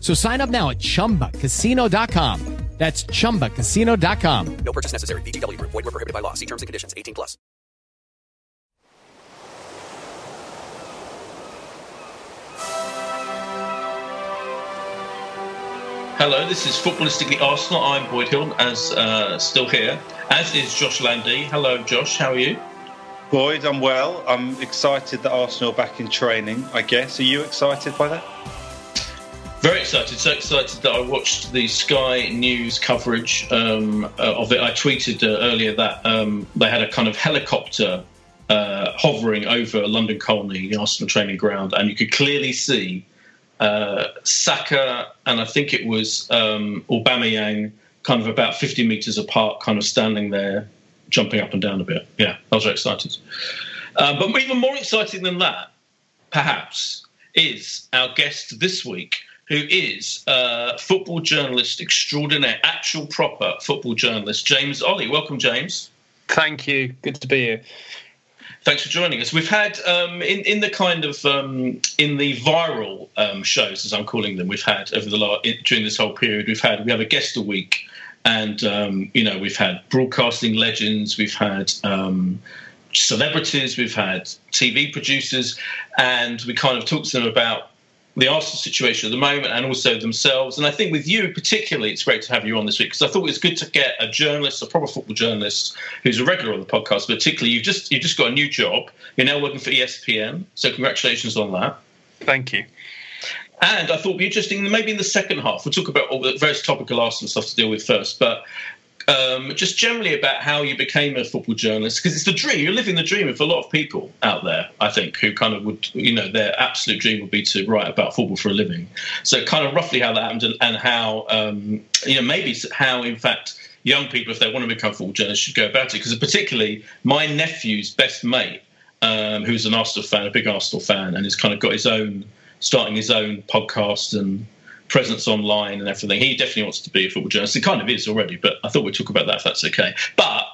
So sign up now at chumbacasino.com. That's chumbacasino.com. No purchase necessary. VGW Group. Void were prohibited by law. See terms and conditions. 18 plus. Hello, this is Footballistically Arsenal. I'm Boyd Hilton, as uh, still here, as is Josh Landy. Hello, Josh. How are you? Boyd, I'm well. I'm excited that Arsenal are back in training, I guess. Are you excited by that? Very excited. So excited that I watched the Sky News coverage um, uh, of it. I tweeted uh, earlier that um, they had a kind of helicopter uh, hovering over London Colney, the Arsenal training ground, and you could clearly see uh, Saka and I think it was um, Aubameyang kind of about 50 metres apart, kind of standing there, jumping up and down a bit. Yeah, I was very excited. Um, but even more exciting than that, perhaps, is our guest this week, who is uh, football journalist extraordinaire, actual proper football journalist, James Olley. Welcome, James. Thank you. Good to be here. Thanks for joining us. We've had um, in in the kind of um, in the viral um, shows, as I'm calling them, we've had over the last, during this whole period, we've had we have a guest a week, and um, you know we've had broadcasting legends, we've had um, celebrities, we've had TV producers, and we kind of talked to them about the Arsenal situation at the moment and also themselves. And I think with you particularly, it's great to have you on this week because I thought it was good to get a journalist, a proper football journalist, who's a regular on the podcast. Particularly, you've just you've just got a new job. You're now working for ESPN, so congratulations on that. Thank you. And I thought it'd be interesting, maybe in the second half, we'll talk about all the various topical Arsenal stuff to deal with first. But um, just generally about how you became a football journalist because it's the dream. You're living the dream of a lot of people out there, I think, who kind of would, you know, their absolute dream would be to write about football for a living. So, kind of roughly how that happened and, and how, um, you know, maybe how, in fact, young people, if they want to become football journalists, should go about it. Because particularly my nephew's best mate, um, who's an Arsenal fan, a big Arsenal fan, and has kind of got his own, starting his own podcast and presence online and everything. He definitely wants to be a football journalist. He kind of is already, but I thought we'd talk about that if that's okay. But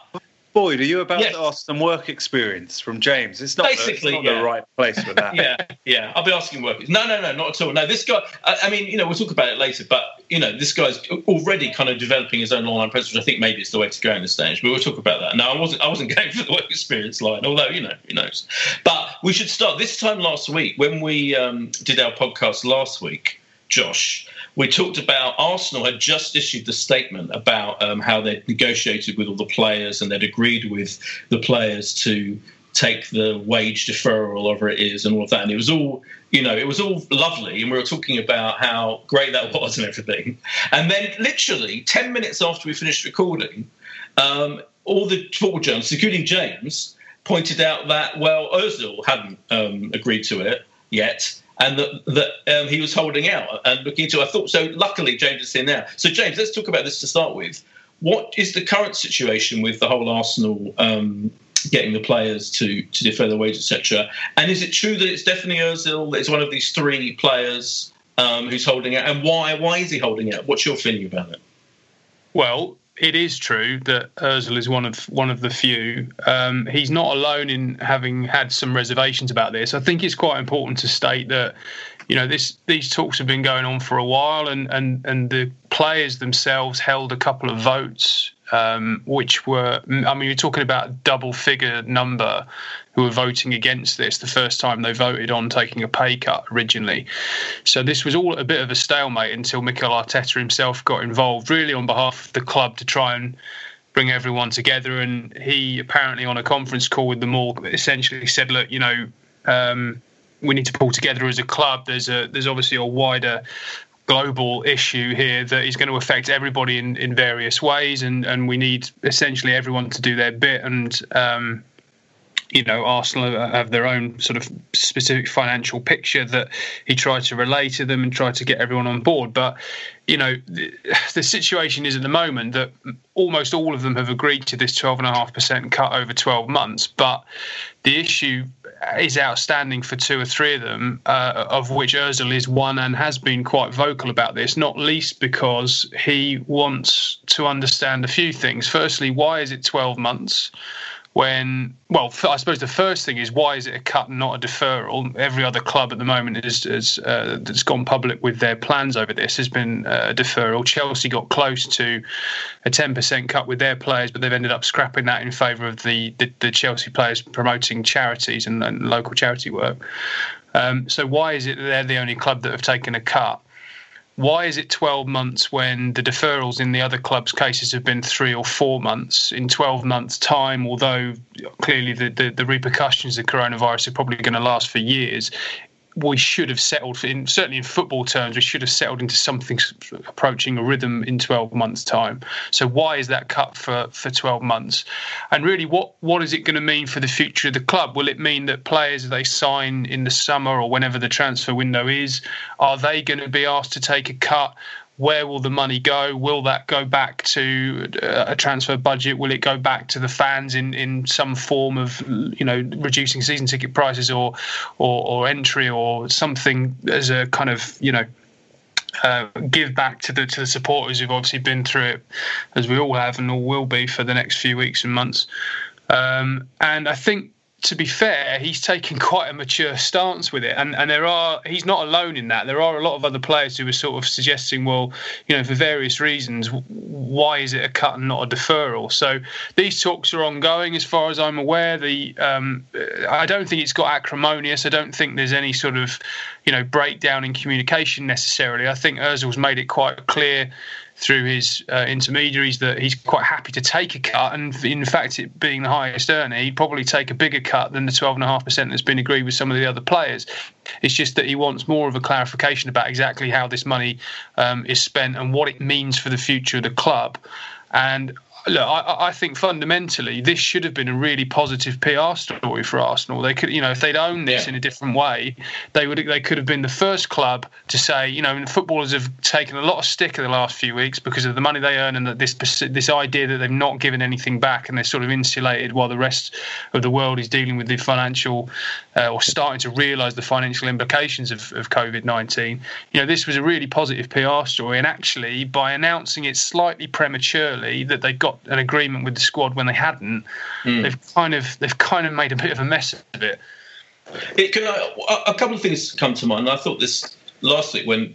Boyd, are you about to ask some work experience from James? It's not, Basically, the, it's not yeah. the right place for that. yeah, yeah. I'll be asking work. No, no, no, not at all. No, this guy. I, I, mean, you know, we'll talk about it later. But you know, this guy's already kind of developing his own online presence. Which I think maybe it's the way to go in this stage. But we'll talk about that. No, I wasn't. I wasn't going for the work experience line. Although you know, who knows? But we should start this time last week when we um, did our podcast last week. Josh, we talked about Arsenal had just issued the statement about um, how they'd negotiated with all the players and they'd agreed with the players to take the wage deferral, whatever it is, and all of that. And it was all, you know, it was all lovely. And we were talking about how great that was and everything. And then, literally, 10 minutes after we finished recording, um, all the football journalists, including James, pointed out that, well, Ozil hadn't um, agreed to it yet and that, um, he was holding out and looking into. I thought so. Luckily, James is here now. So, James, let's talk about this to start with. What is the current situation with the whole Arsenal um, getting the players to to defer their wages, etc.? And is it true that it's definitely Özil that is one of these three players um, who's holding out? And why? Why is he holding out? What's your feeling about it? Well, it is true that Özil is one of one of the few. Um, he's not alone in having had some reservations about this. I think it's quite important to state that you know this these talks have been going on for a while, and and and the players themselves held a couple of votes, um, which were I mean, you're talking about double figure number who were voting against this the first time they voted on taking a pay cut originally. So this was all a bit of a stalemate until Mikel Arteta himself got involved, really on behalf of the club to try and bring everyone together. And he apparently on a conference call with them all essentially said, "Look, you know." Um, we need to pull together as a club. There's a there's obviously a wider global issue here that is going to affect everybody in, in various ways, and, and we need essentially everyone to do their bit. And um, you know, Arsenal have their own sort of specific financial picture that he tried to relay to them and tried to get everyone on board. But, you know, the, the situation is at the moment that almost all of them have agreed to this 12.5% cut over 12 months. But the issue is outstanding for two or three of them, uh, of which Özil is one and has been quite vocal about this, not least because he wants to understand a few things. Firstly, why is it 12 months? When well i suppose the first thing is why is it a cut and not a deferral? Every other club at the moment is, is uh, that's gone public with their plans over this has been uh, a deferral. Chelsea got close to a 10% cut with their players but they've ended up scrapping that in favour of the, the, the chelsea players promoting charities and, and local charity work. Um, so why is it that they're the only club that have taken a cut why is it 12 months when the deferrals in the other clubs' cases have been three or four months? In 12 months' time, although clearly the, the, the repercussions of coronavirus are probably going to last for years, we should have settled in certainly in football terms we should have settled into something approaching a rhythm in 12 months time. So why is that cut for for 12 months? And really what what is it going to mean for the future of the club? Will it mean that players they sign in the summer or whenever the transfer window is are they going to be asked to take a cut where will the money go? Will that go back to uh, a transfer budget? Will it go back to the fans in, in some form of you know reducing season ticket prices or or, or entry or something as a kind of you know uh, give back to the to the supporters who've obviously been through it as we all have and all will be for the next few weeks and months. Um, and I think to be fair, he's taken quite a mature stance with it, and and there are he's not alone in that. There are a lot of other players who are sort of suggesting, well, you know, for various reasons, why is it a cut and not a deferral? So these talks are ongoing, as far as I'm aware. The um, I don't think it's got acrimonious. I don't think there's any sort of you know breakdown in communication necessarily. I think Özil's made it quite clear through his uh, intermediaries that he's quite happy to take a cut. And in fact, it being the highest earner, he'd probably take a bigger cut than the 12.5% that's been agreed with some of the other players. It's just that he wants more of a clarification about exactly how this money um, is spent and what it means for the future of the club. And look, I, I, think fundamentally this should have been a really positive PR story for Arsenal. They could, you know, if they'd owned this yeah. in a different way, they would they could have been the first club to say, you know, footballers have taken a lot of stick in the last few weeks because of the money they earn and that this this idea that they've not given anything back and they're sort of insulated while the rest of the world is dealing with the financial uh, or starting to realise the financial implications of, of COVID nineteen. You know, this was a really positive PR story, and actually by announcing it slightly prematurely that they got an agreement with the squad when they hadn't, mm. they've kind of they've kind of made a bit of a mess of it. it can, a couple of things come to mind. I thought this last week when,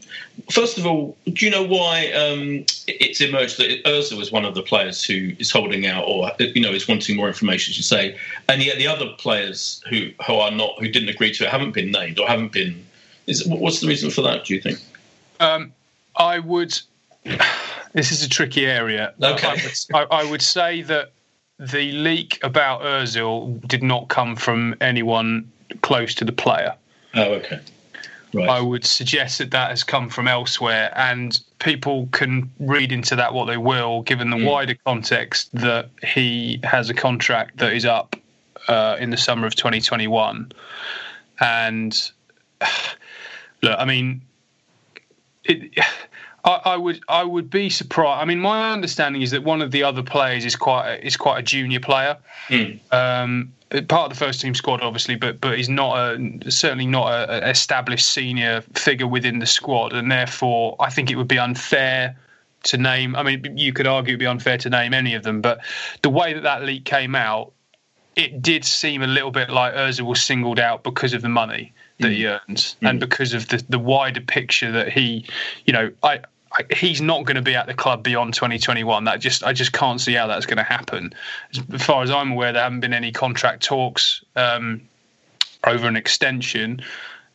first of all, do you know why um, it's emerged that Özil was one of the players who is holding out or you know is wanting more information, as you say, and yet the other players who who are not who didn't agree to it haven't been named or haven't been. Is what's the reason for that? Do you think? Um, I would. This is a tricky area. Okay. I would, I, I would say that the leak about Özil did not come from anyone close to the player. Oh, okay. Right. I would suggest that that has come from elsewhere, and people can read into that what they will, given the mm. wider context that he has a contract that is up uh, in the summer of 2021. And look, I mean, it, I, I, would I would be surprised. I mean, my understanding is that one of the other players is quite a, is quite a junior player, mm. um, part of the first team squad, obviously, but but he's not a certainly not an established senior figure within the squad, and therefore I think it would be unfair to name. I mean, you could argue it'd be unfair to name any of them, but the way that that leak came out, it did seem a little bit like Özil was singled out because of the money that mm. he earns mm. and because of the the wider picture that he, you know, I. I he's not going to be at the club beyond 2021. That just I just can't see how that's going to happen. As far as I'm aware, there haven't been any contract talks um, over an extension.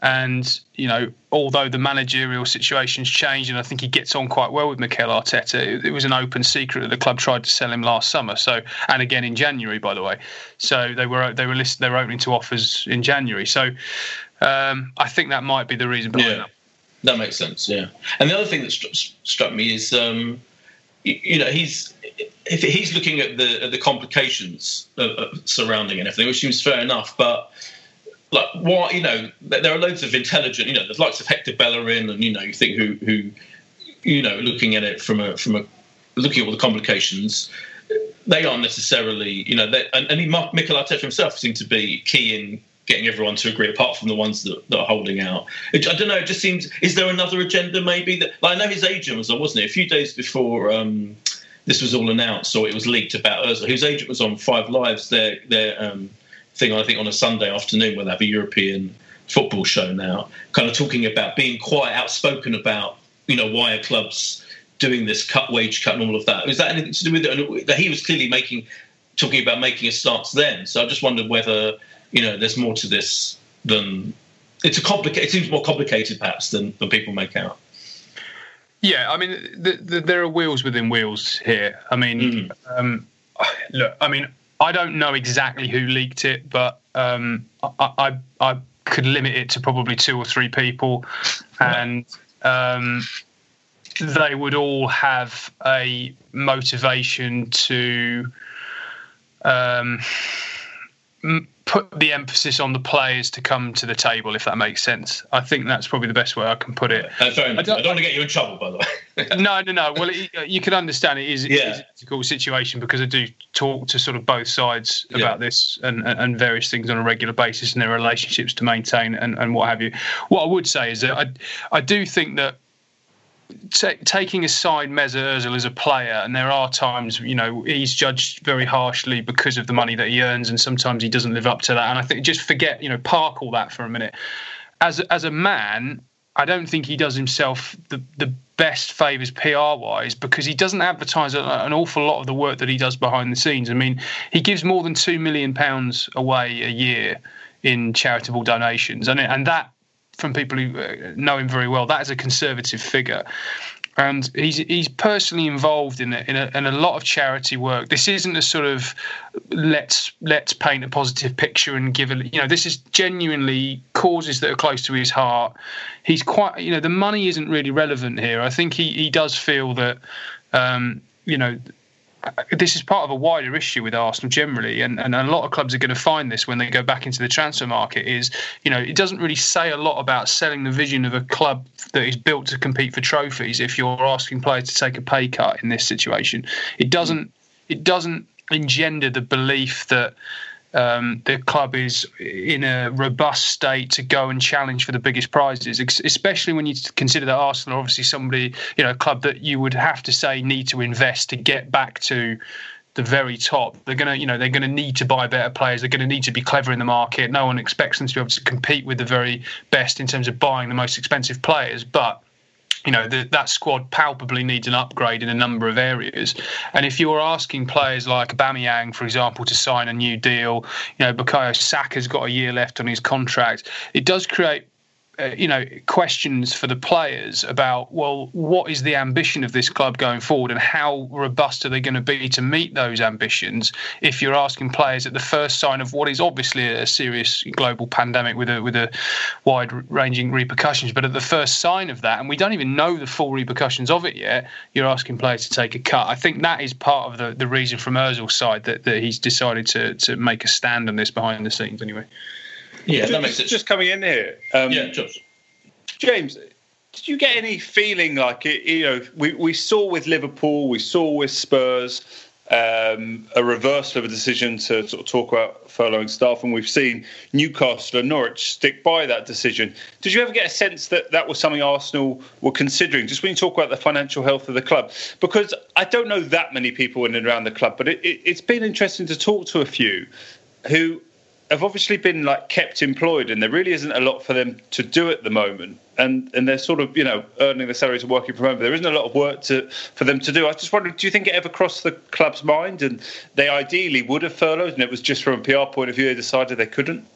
And you know, although the managerial situation's changed, and I think he gets on quite well with Mikel Arteta, it, it, was an open secret that the club tried to sell him last summer. So, and again in January, by the way. So they were they were list, they were opening to offers in January. So um, I think that might be the reason behind yeah, that. That makes sense. Yeah. And the other thing that st- struck me is, um, you, you, know, he's if he's looking at the at the complications of, of surrounding and everything, which seems fair enough, but like what you know there are loads of intelligent you know there's lots of Hector Bellerin and you know you think who who you know looking at it from a from a looking at all the complications they aren't necessarily you know they, and, and Mikel Arteta himself seemed to be key in getting everyone to agree apart from the ones that, that are holding out it, I don't know it just seems is there another agenda maybe that like, I know his agent was on wasn't it a few days before um, this was all announced or it was leaked about Ozil whose agent was on Five Lives their their um, thing, I think, on a Sunday afternoon where they have a European football show now, kind of talking about being quite outspoken about, you know, why are clubs doing this cut wage cut and all of that. Was that anything to do with it? That he was clearly making, talking about making a stance then. So I just wondered whether, you know, there's more to this than it's a complicated. It seems more complicated perhaps than, than people make out. Yeah, I mean, the, the, there are wheels within wheels here. I mean, mm. um, look, I mean, I don't know exactly who leaked it, but um, I, I, I could limit it to probably two or three people, and um, they would all have a motivation to um, put the emphasis on the players to come to the table, if that makes sense. I think that's probably the best way I can put it. Uh, sorry, I, don't, I, don't, want to get you in trouble, by the way. no, no, no. Well, it, you can understand it is, yeah. is, a difficult situation because I do talk to sort of both sides about yeah. this and, and, various things on a regular basis and their relationships to maintain and, and what have you. What I would say is that I, I do think that T- taking aside Mesut Ozil as a player, and there are times, you know, he's judged very harshly because of the money that he earns, and sometimes he doesn't live up to that. And I think just forget, you know, park all that for a minute. As as a man, I don't think he does himself the the best favors PR wise because he doesn't advertise an awful lot of the work that he does behind the scenes. I mean, he gives more than two million pounds away a year in charitable donations, and and that from people who uh, know him very well, that is a conservative figure. And he's he's personally involved in a, in a, in a lot of charity work. This isn't a sort of let's let's paint a positive picture and give a you know this is genuinely causes that are close to his heart. He's quite you know the money isn't really relevant here. I think he he does feel that um, you know this is part of a wider issue with Arsenal generally, and, and a lot of clubs are going to find this when they go back into the transfer market. Is you know it doesn't really say a lot about selling the vision of a club that is built to compete for trophies if you're asking players to take a pay cut in this situation. It doesn't it doesn't engender the belief that um, the club is in a robust state to go and challenge for the biggest prizes, especially when you consider that Arsenal are obviously somebody, you know, a club that you would have to say need to invest to get back to the very top. They're to, you know, they're going to need to buy better players. They're going to need to be clever in the market. No one expects them to be able to compete with the very best in terms of buying the most expensive players, but you know the, that squad palpably needs an upgrade in a number of areas. And if you're asking players like Aubameyang, for example, to sign a new deal, you know Bukayo Saka's got a year left on his contract. It does create uh, you know questions for the players about well what is the ambition of this club going forward and how robust are they going to be to meet those ambitions? If you're asking players at the first sign of what is obviously a serious global pandemic with a with a wide ranging repercussions but at the first sign of that and we don't even know the full repercussions of it yet you're asking players to take a cut. I think that is part of the the reason from Ozil's side that, that he's decided to to make a stand on this behind the scenes anyway yeah, just, that makes sense. Just coming in here. Um, yeah, Josh. James, did you get any feeling like it? You know, we, we saw with Liverpool, we saw with Spurs, um, a reversal of a decision to sort of talk about furloughing staff, and we've seen Newcastle and Norwich stick by that decision. Did you ever get a sense that that was something Arsenal were considering? Just when you talk about the financial health of the club, because I don't know that many people in and around the club, but it, it, it's been interesting to talk to a few who have obviously been like kept employed, and there really isn't a lot for them to do at the moment. And and they're sort of you know earning the salaries and working from home. But there isn't a lot of work to for them to do. I just wondered, do you think it ever crossed the club's mind, and they ideally would have furloughed, and it was just from a PR point of view they decided they couldn't?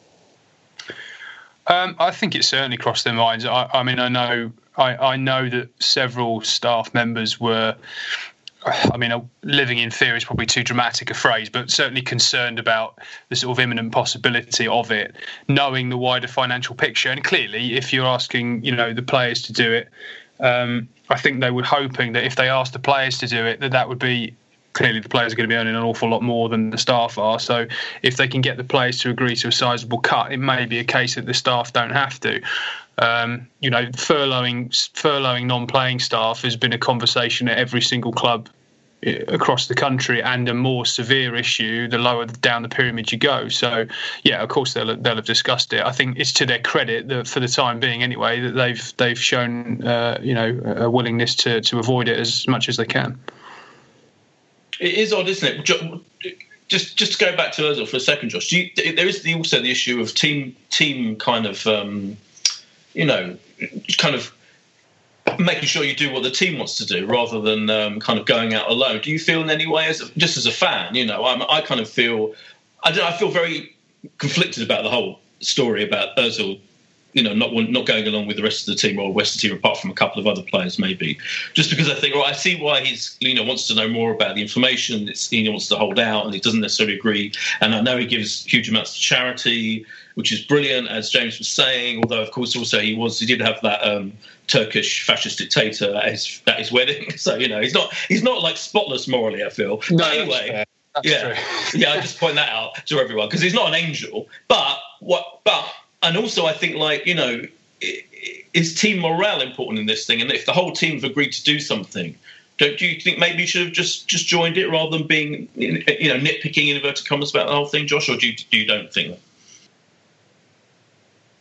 Um, I think it certainly crossed their minds. I, I mean, I know I, I know that several staff members were I mean, living in fear is probably too dramatic a phrase, but certainly concerned about the sort of imminent possibility of it, knowing the wider financial picture. And clearly, if you're asking, you know, the players to do it, um, I think they were hoping that if they asked the players to do it, that that would be clearly the players are going to be earning an awful lot more than the staff are. So if they can get the players to agree to a sizable cut, it may be a case that the staff don't have to. Um, you know, furloughing furloughing non-playing staff has been a conversation at every single club eh, across the country, and a more severe issue the lower down the pyramid you go. So, yeah, of course they'll they'll have discussed it. I think it's to their credit that for the time being, anyway, that they've they've shown uh, you know a willingness to to avoid it as much as they can. It is odd, isn't it? Just just to go back to Ozil for a second, Josh. You, there is the, also the issue of team team kind of. Um, you know, kind of making sure you do what the team wants to do rather than um, kind of going out alone. Do you feel in any way, as just as a fan, you know, I'm, i kind of feel, I I feel very conflicted about the whole story about Özil, you know, not not going along with the rest of the team or West team, apart from a couple of other players, maybe. Just because I think, well, I see why he's, you know, wants to know more about the information. It's, he wants to hold out, and he doesn't necessarily agree. And I know he gives huge amounts to charity which is brilliant, as James was saying. Although, of course, also he was he did have that um, Turkish fascist dictator at his at his wedding. So you know he's not he's not like spotless morally. I feel. No, but anyway. yeah, yeah. I just point that out to everyone because he's not an angel. But what? But and also I think like you know, is team morale important in this thing? And if the whole team have agreed to do something, don't do you think maybe you should have just just joined it rather than being you know nitpicking in inverted commas about the whole thing, Josh? Or do you, do you don't think that?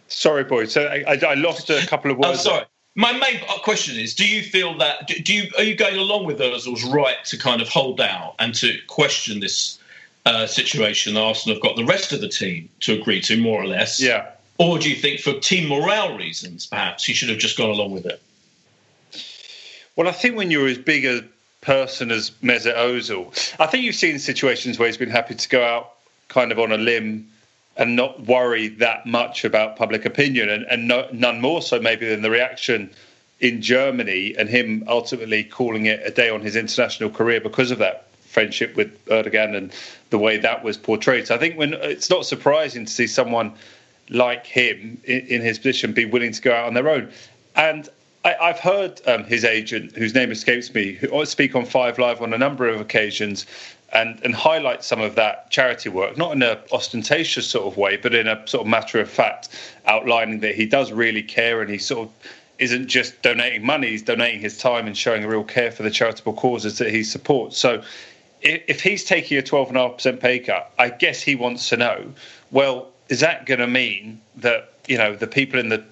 Sorry, Boyd. So I, I lost a couple of oh, words. Oh, sorry. My main question is: Do you feel that? Do you are you going along with Özil's right to kind of hold out and to question this uh, situation Arsenal have got the rest of the team to agree to, more or less? Yeah. Or do you think, for team morale reasons, perhaps he should have just gone along with it? Well, I think when you're as big a person as Mesut Ozil, I think you've seen situations where he's been happy to go out kind of on a limb and not worry that much about public opinion, and, and no, none more so maybe than the reaction in Germany and him ultimately calling it a day on his international career because of that friendship with Erdogan and the way that was portrayed. So I think when it's not surprising to see someone like him in, his position be willing to go out on their own. And I, have heard um, his agent, whose name escapes me, who speak on Five Live on a number of occasions, and, and highlight some of that charity work, not in an ostentatious sort of way, but in a sort of matter of fact, outlining that he does really care and he sort of isn't just donating money, he's donating his time and showing a real care for the charitable causes that he supports. So if, if he's taking a 12.5% pay cut, I guess he wants to know, well, is that going to mean that, you know, the people in the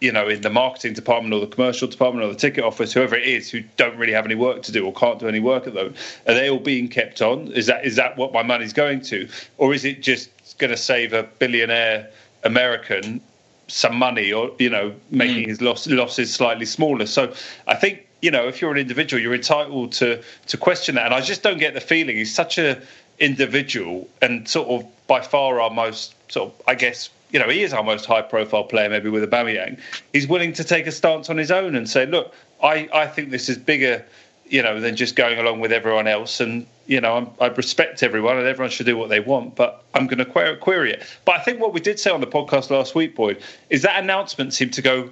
you know, in the marketing department or the commercial department or the ticket office, whoever it is, who don't really have any work to do or can't do any work at them, are they all being kept on? Is that is that what my money's going to, or is it just going to save a billionaire American some money, or you know, making mm. his loss, losses slightly smaller? So I think you know, if you're an individual, you're entitled to to question that, and I just don't get the feeling he's such a individual and sort of by far our most sort of, I guess, you know, he is our most high profile player, maybe with Aubameyang. He's willing to take a stance on his own and say, look, I, I think this is bigger, you know, than just going along with everyone else. And, you know, I'm, i respect everyone and everyone should do what they want, but I'm going to query, query it. But I think what we did say on the podcast last week, Boyd, is that announcement seemed to go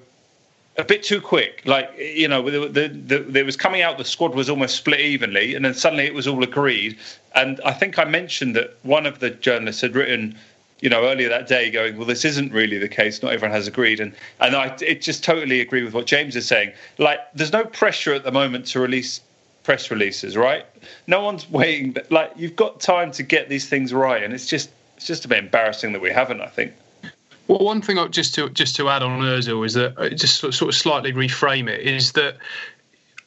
a bit too quick. Like you know, the, the, the, it was coming out. The squad was almost split evenly, and then suddenly it was all agreed. And I think I mentioned that one of the journalists had written you know, earlier that day going, well, this isn't really the case. Not everyone has agreed. And, and I it just totally agree with what James is saying. Like, there's no pressure at the moment to release press releases, right? No one's waiting. Like you've got time to get these things right, and it's just it's just a bit embarrassing that we haven't. I think. Well, one thing just to just to add on Özil is that uh, just sort of slightly reframe it is that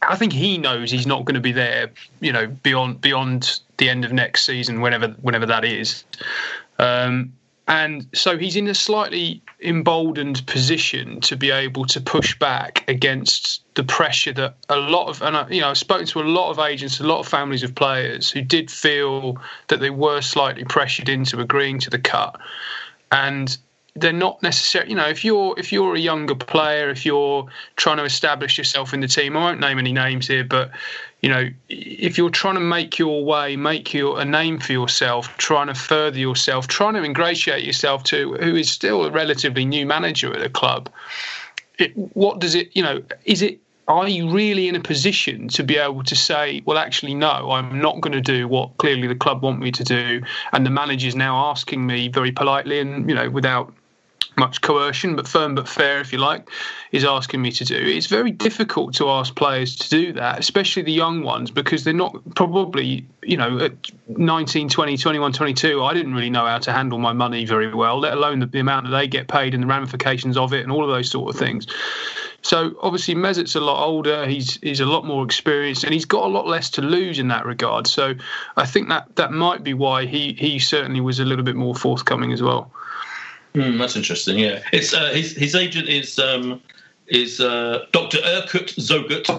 I think he knows he's not going to be there, you know, beyond beyond the end of next season, whenever whenever that is. Um, and so he's in a slightly emboldened position to be able to push back against the pressure that a lot of, and I, you know, I've spoken to a lot of agents, a lot of families of players who did feel that they were slightly pressured into agreeing to the cut. And they're not necessarily you know if you're if you're a younger player if you're trying to establish yourself in the team i won't name any names here but you know if you're trying to make your way make your a name for yourself trying to further yourself trying to ingratiate yourself to who is still a relatively new manager at the club it, what does it you know is it are you really in a position to be able to say, well, actually, no, I'm not going to do what clearly the club want me to do, and the manager's now asking me very politely and you know without much coercion, but firm but fair, if you like, is asking me to do. It's very difficult to ask players to do that, especially the young ones, because they're not probably, you know, at 19, 20, 21, 22. I didn't really know how to handle my money very well, let alone the, the amount that they get paid and the ramifications of it and all of those sort of things. So obviously Mesut's a lot older. He's he's a lot more experienced, and he's got a lot less to lose in that regard. So I think that that might be why he he certainly was a little bit more forthcoming as well. Mm, that's interesting. Yeah, it's uh, his his agent is um, is uh, Dr. Erkut Sogut,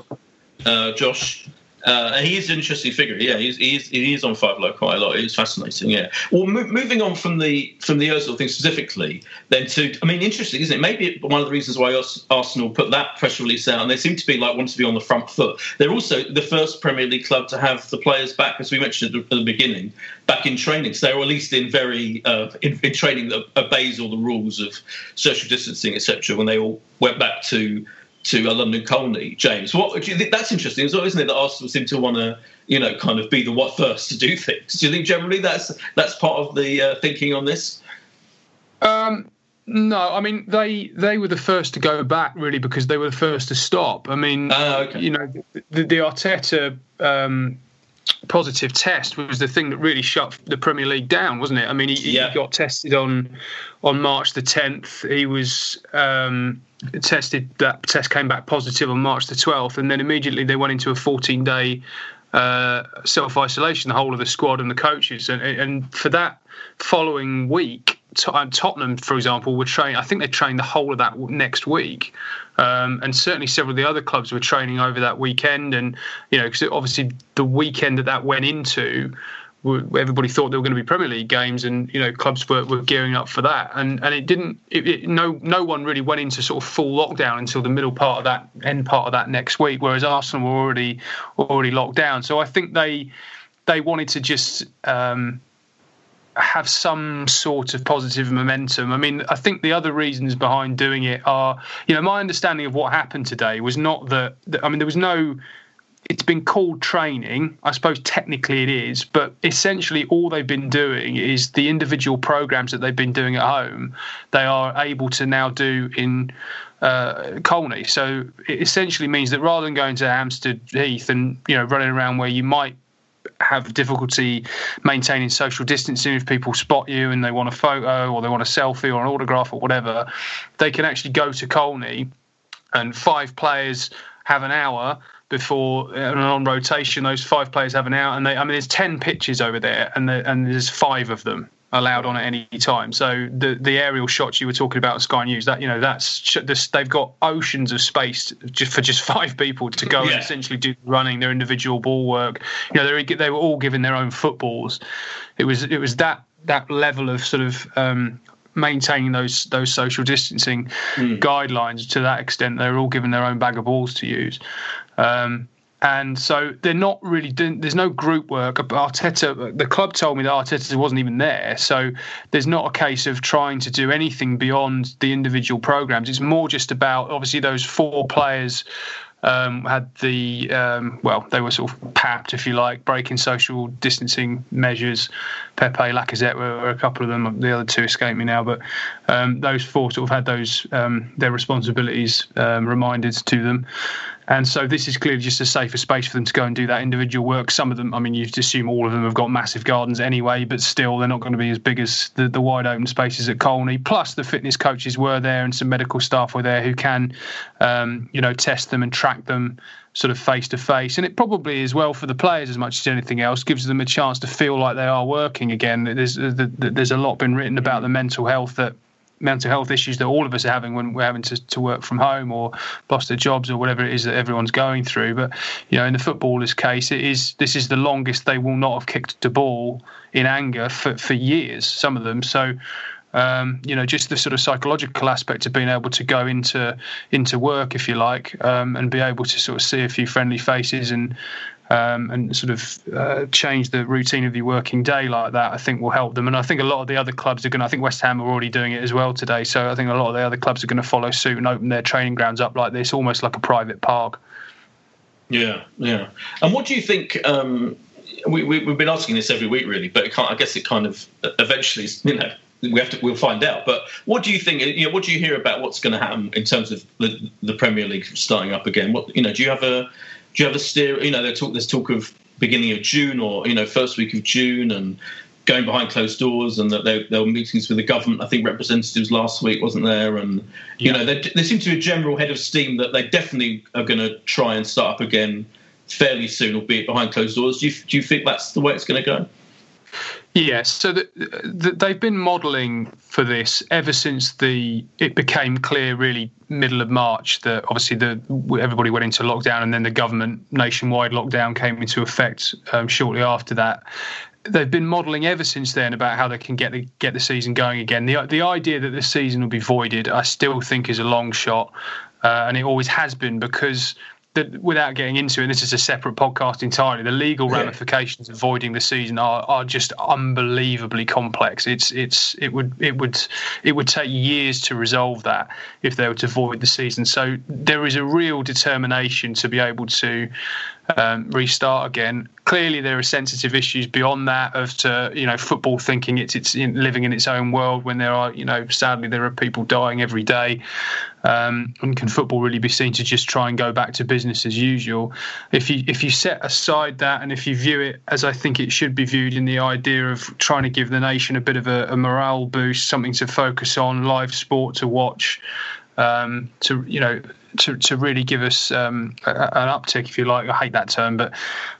uh, Josh, uh, he is an interesting figure. Yeah, he's, he is, on Five Live quite a lot. It's fascinating. Yeah. Well, mo- moving on from the from the Özil thing specifically, then to I mean, interesting, isn't it? Maybe one of the reasons why Arsenal put that press release out, and they seem to be like want to be on the front foot. They're also the first Premier League club to have the players back, as we mentioned at the, beginning, back in training. So they're at least in very uh, in, in training that obeys all the rules of social distancing, etc. When they all went back to to a London Colney, James. What do you think? That's interesting as well, isn't it? That Arsenal seem to want to, you know, kind of be the what first to do things. Do you think generally that's that's part of the uh, thinking on this? Um, no, I mean they they were the first to go back really because they were the first to stop. I mean, uh, okay. you know, the, the Arteta um, positive test was the thing that really shut the Premier League down, wasn't it? I mean, he, yeah. he got tested on on March the 10th. He was um, tested. That test came back positive on March the 12th, and then immediately they went into a 14 day uh, self isolation, the whole of the squad and the coaches, and, and for that following week, Tottenham, for example, were training. I think they trained the whole of that next week, um, and certainly several of the other clubs were training over that weekend. And you know, because obviously the weekend that that went into, everybody thought there were going to be Premier League games, and you know, clubs were, were gearing up for that. And and it didn't. It, it, no no one really went into sort of full lockdown until the middle part of that end part of that next week, whereas Arsenal were already already locked down. So I think they they wanted to just. Um, have some sort of positive momentum. I mean, I think the other reasons behind doing it are, you know, my understanding of what happened today was not that, that I mean, there was no it's been called training. I suppose technically it is, but essentially all they've been doing is the individual programs that they've been doing at home, they are able to now do in uh, Colney. So it essentially means that rather than going to Hampstead Heath and you know running around where you might have difficulty maintaining social distancing if people spot you and they want a photo or they want a selfie or an autograph or whatever, they can actually go to Colney and five players have an hour before and on rotation those five players have an out, and they I mean there's 10 pitches over there and the, and there's five of them allowed on at any time. So the the aerial shots you were talking about Sky News, that you know that's they've got oceans of space just for just five people to go yeah. and essentially do running their individual ball work. You know they they were all given their own footballs. It was it was that that level of sort of um, maintaining those those social distancing mm. guidelines to that extent. They were all given their own bag of balls to use. Um, and so they're not really doing. There's no group work. Arteta, the club told me that Arteta wasn't even there, so there's not a case of trying to do anything beyond the individual programs. It's more just about obviously those four players um, had the um, well, they were sort of papped, if you like, breaking social distancing measures. Pepe, Lacazette were, were a couple of them. The other two escape me now, but um, those four sort of had those um, their responsibilities um, reminded to them. And so this is clearly just a safer space for them to go and do that individual work. Some of them, I mean, you'd assume all of them have got massive gardens anyway, but still they're not going to be as big as the, the wide open spaces at Colney. Plus, the fitness coaches were there and some medical staff were there who can, um, you know, test them and track them sort of face to face. And it probably is well for the players as much as anything else, gives them a chance to feel like they are working again. There's there's a lot been written about the mental health that mental health issues that all of us are having when we're having to, to work from home or lost their jobs or whatever it is that everyone's going through. But you know, in the footballers' case, it is this is the longest they will not have kicked the ball in anger for, for years. Some of them, so. Um, you know, just the sort of psychological aspect of being able to go into into work, if you like, um, and be able to sort of see a few friendly faces and um, and sort of uh, change the routine of your working day like that, I think will help them. And I think a lot of the other clubs are going to, I think West Ham are already doing it as well today. So I think a lot of the other clubs are going to follow suit and open their training grounds up like this, almost like a private park. Yeah, yeah. And what do you think? Um, we, we, have been asking this every week, really, but I guess it kind of eventually, you know, we have to we'll find out. But what do you think? You know, what do you hear about what's going to happen in terms of the, the Premier League starting up again? What you know, do you have a do you have a steer? You know, there's talk, there's talk of beginning of June or you know first week of June and going behind closed doors and that there, there, were meetings with the government. I think representatives last week wasn't there, and you yeah. know there, there seems to be a general head of steam that they definitely are going to try and start up again fairly soon, albeit behind closed doors. Do you, do you think that's the way it's going to go? Yes, so the, the, they've been modelling for this ever since the it became clear, really middle of March, that obviously the everybody went into lockdown, and then the government nationwide lockdown came into effect um, shortly after that. They've been modelling ever since then about how they can get the get the season going again. The the idea that the season will be voided, I still think, is a long shot, uh, and it always has been because the, without getting into it, and this is a separate podcast entirely, the legal ramifications of voiding the season are, are just unbelievably complex. It's it's it would it would it would take years to resolve that if they were to void the season. So there is a real determination to be able to um, restart again. Clearly, there are sensitive issues beyond that of to you know football thinking it's it's in, living in its own world when there are you know sadly there are people dying every day. Um, and can football really be seen to just try and go back to business as usual? If you if you set aside that and if you view it as I think it should be viewed in the idea of trying to give the nation a bit of a, a morale boost, something to focus on, live sport to watch, um, to you know to, to really give us um, a, an uptick, if you like. I hate that term, but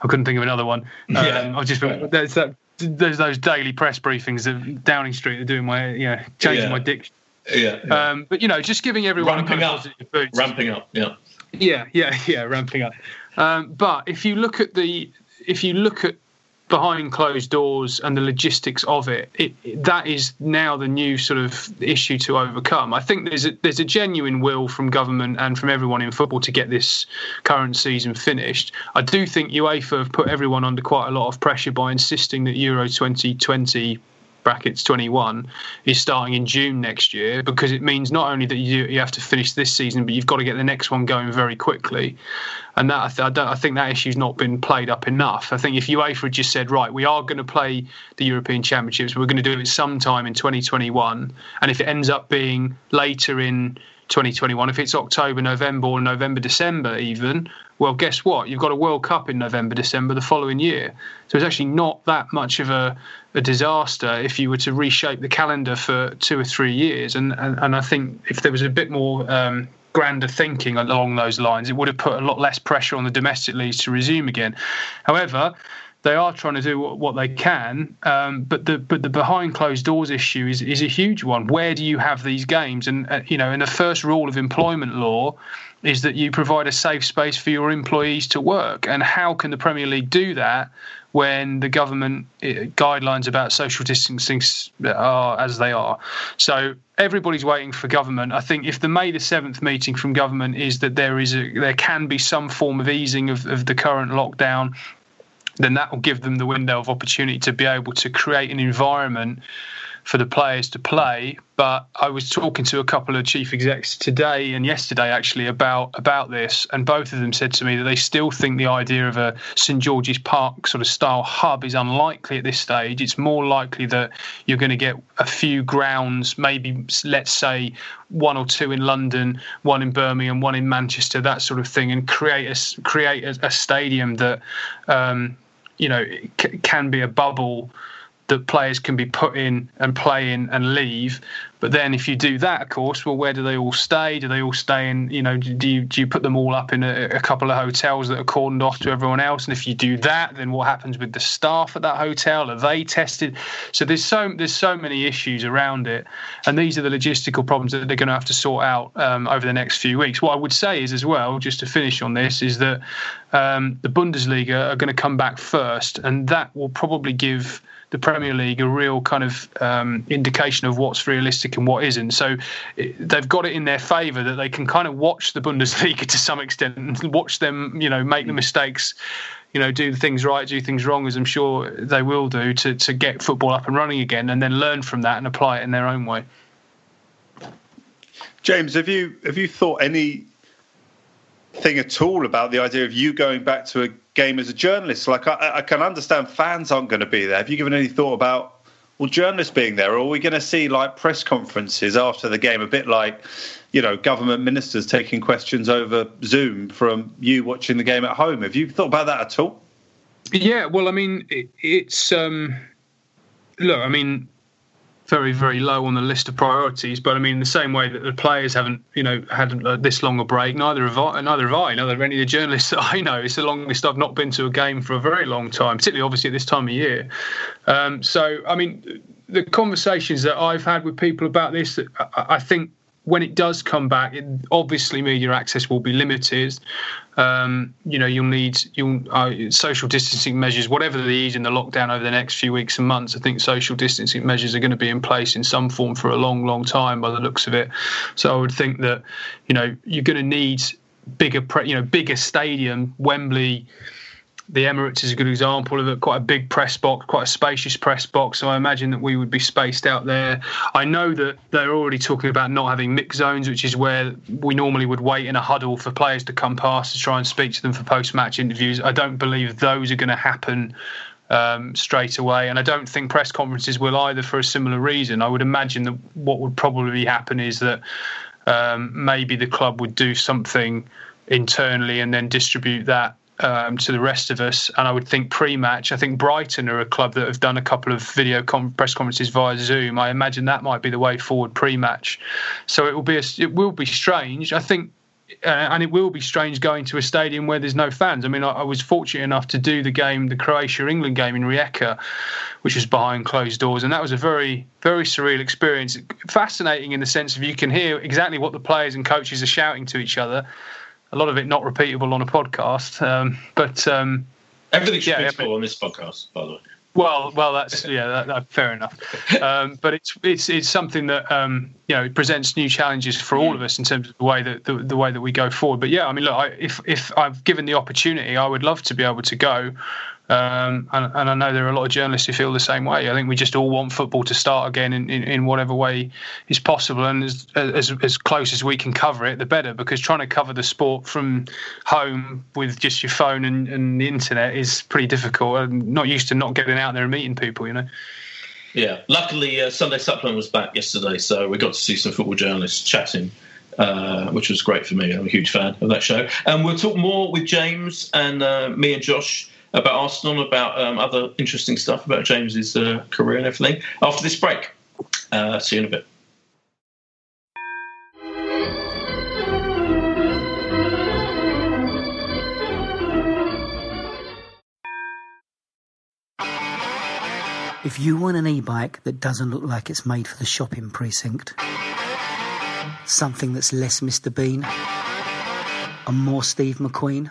I couldn't think of another one. Um, yeah. I just there's that there's those daily press briefings of Downing Street. They're doing my you know changing yeah. my diction. Yeah, yeah. Um, but you know, just giving everyone ramping a kind of up, ramping up. Yeah. Yeah, yeah, yeah, ramping up. Um, but if you look at the if you look at behind closed doors and the logistics of it, it, it, that is now the new sort of issue to overcome. I think there's a, there's a genuine will from government and from everyone in football to get this current season finished. I do think UEFA have put everyone under quite a lot of pressure by insisting that Euro 2020 brackets 21 is starting in June next year because it means not only that you you have to finish this season, but you've got to get the next one going very quickly. And that I, I think that issue's not been played up enough. I think if UEFA had just said, right, we are going to play the European Championships, we're going to do it sometime in 2021, and if it ends up being later in 2021. If it's October, November, or November, December, even, well, guess what? You've got a World Cup in November, December the following year. So it's actually not that much of a, a disaster if you were to reshape the calendar for two or three years. And and, and I think if there was a bit more um, grander thinking along those lines, it would have put a lot less pressure on the domestic leagues to resume again. However, they are trying to do what, they can, um, but the but the behind closed doors issue is is a huge one. Where do you have these games? And uh, you know, in the first rule of employment law is that you provide a safe space for your employees to work. And how can the Premier League do that when the government uh, guidelines about social distancing are as they are? So everybody's waiting for government. I think if the May the seventh meeting from government is that there is a, there can be some form of easing of, of the current lockdown then that will give them the window of opportunity to be able to create an environment for the players to play. But I was talking to a couple of chief execs today and yesterday actually about about this, and both of them said to me that they still think the idea of a St George's Park sort of style hub is unlikely at this stage. It's more likely that you're going to get a few grounds, maybe let's say one or two in London, one in Birmingham, one in Manchester, that sort of thing, and create a create a, a stadium that um, you know c- can be a bubble that players can be put in and play in and leave. But then if you do that, of course, well, where do they all stay? Do they all stay in, you know, do you, do you put them all up in a, a, couple of hotels that are cordoned off to everyone else? And if you do that, then what happens with the staff at that hotel? Are they tested? So there's so there's so many issues around it. And these are the logistical problems that they're going to have to sort out um, over the next few weeks. What I would say is as well, just to finish on this, is that um, the Bundesliga are going to come back first, and that will probably give the Premier League a real kind of um, indication of what's realistic and what isn't. So they've got it in their favour that they can kind of watch the Bundesliga to some extent and watch them, you know, make the mistakes. You know, do the things right, do things wrong, as I'm sure they will do to, to get football up and running again, and then learn from that and apply it in their own way. James, have you have you thought any thing at all about the idea of you going back to a game as a journalist? Like, I, I can understand fans aren't going to be there. Have you given any thought about well, journalists being there, or are we going to see like press conferences after the game, a bit like, you know, government ministers taking questions over Zoom from you watching the game at home? Have you thought about that at all? Yeah, well, I mean, it, it's um, look, I mean, very very low on the list of priorities. But I mean, the same way that the players haven't you know had uh, this long a break, neither have I, neither have I, neither any of the journalists that I know. It's the longest I've not been to a game for a very long time, particularly obviously at this time of year. Um, so I mean, the conversations that I've had with people about this, I think when it does come back, it, obviously media access will be limited. Um, you know, you'll need you'll uh, social distancing measures, whatever the ease in the lockdown over the next few weeks and months. I think social distancing measures are going to be in place in some form for a long, long time, by the looks of it. So I would think that you know you're going to need bigger, pre- you know, bigger stadium, Wembley the Emirates is a good example of it. Quite a big press box, quite a spacious press box. So I imagine that we would be spaced out there. I know that they're already talking about not having mix zones, which is where we normally would wait in a huddle for players to come past to try and speak to them for post-match interviews. I don't believe those are going to happen um, straight away. And I don't think press conferences will either for a similar reason. I would imagine that what would probably happen is that um, maybe the club would do something internally and then distribute that um, to the rest of us. And I would think pre-match, I think Brighton are a club that have done a couple of video com- press conferences via Zoom. I imagine that might be the way forward pre-match. So it will be a, it will be strange. I think. Uh, and it will be strange going to a stadium where there's no fans. I mean, I, I was fortunate enough to do the game, the Croatia England game in Rijeka, which was behind closed doors, and that was a very, very surreal experience. Fascinating in the sense of you can hear exactly what the players and coaches are shouting to each other, a lot of it not repeatable on a podcast. Um, but um, everything's yeah, repeatable on this podcast, by the way. Well, well, that's yeah, that, that, fair enough. Um, but it's it's it's something that um, you know presents new challenges for all of us in terms of the way that the, the way that we go forward. But yeah, I mean, look, I, if if I've given the opportunity, I would love to be able to go. Um, and, and, I know there are a lot of journalists who feel the same way. I think we just all want football to start again in, in, in whatever way is possible, and as, as, as close as we can cover it, the better. Because trying to cover the sport from home with just your phone and, and the internet is pretty difficult. I'm not used to not getting out there and meeting people, you know. Yeah, luckily uh, Sunday Supplement was back yesterday, so we got to see some football journalists chatting. Uh, which was great for me. I'm a huge fan of that show. And we'll talk more with James and uh, me and Josh about Arsenal, about um, other interesting stuff about James's uh, career and everything after this break. Uh, see you in a bit. If you want an e-bike that doesn't look like it's made for the shopping precinct, something that's less Mr. Bean and more Steve McQueen,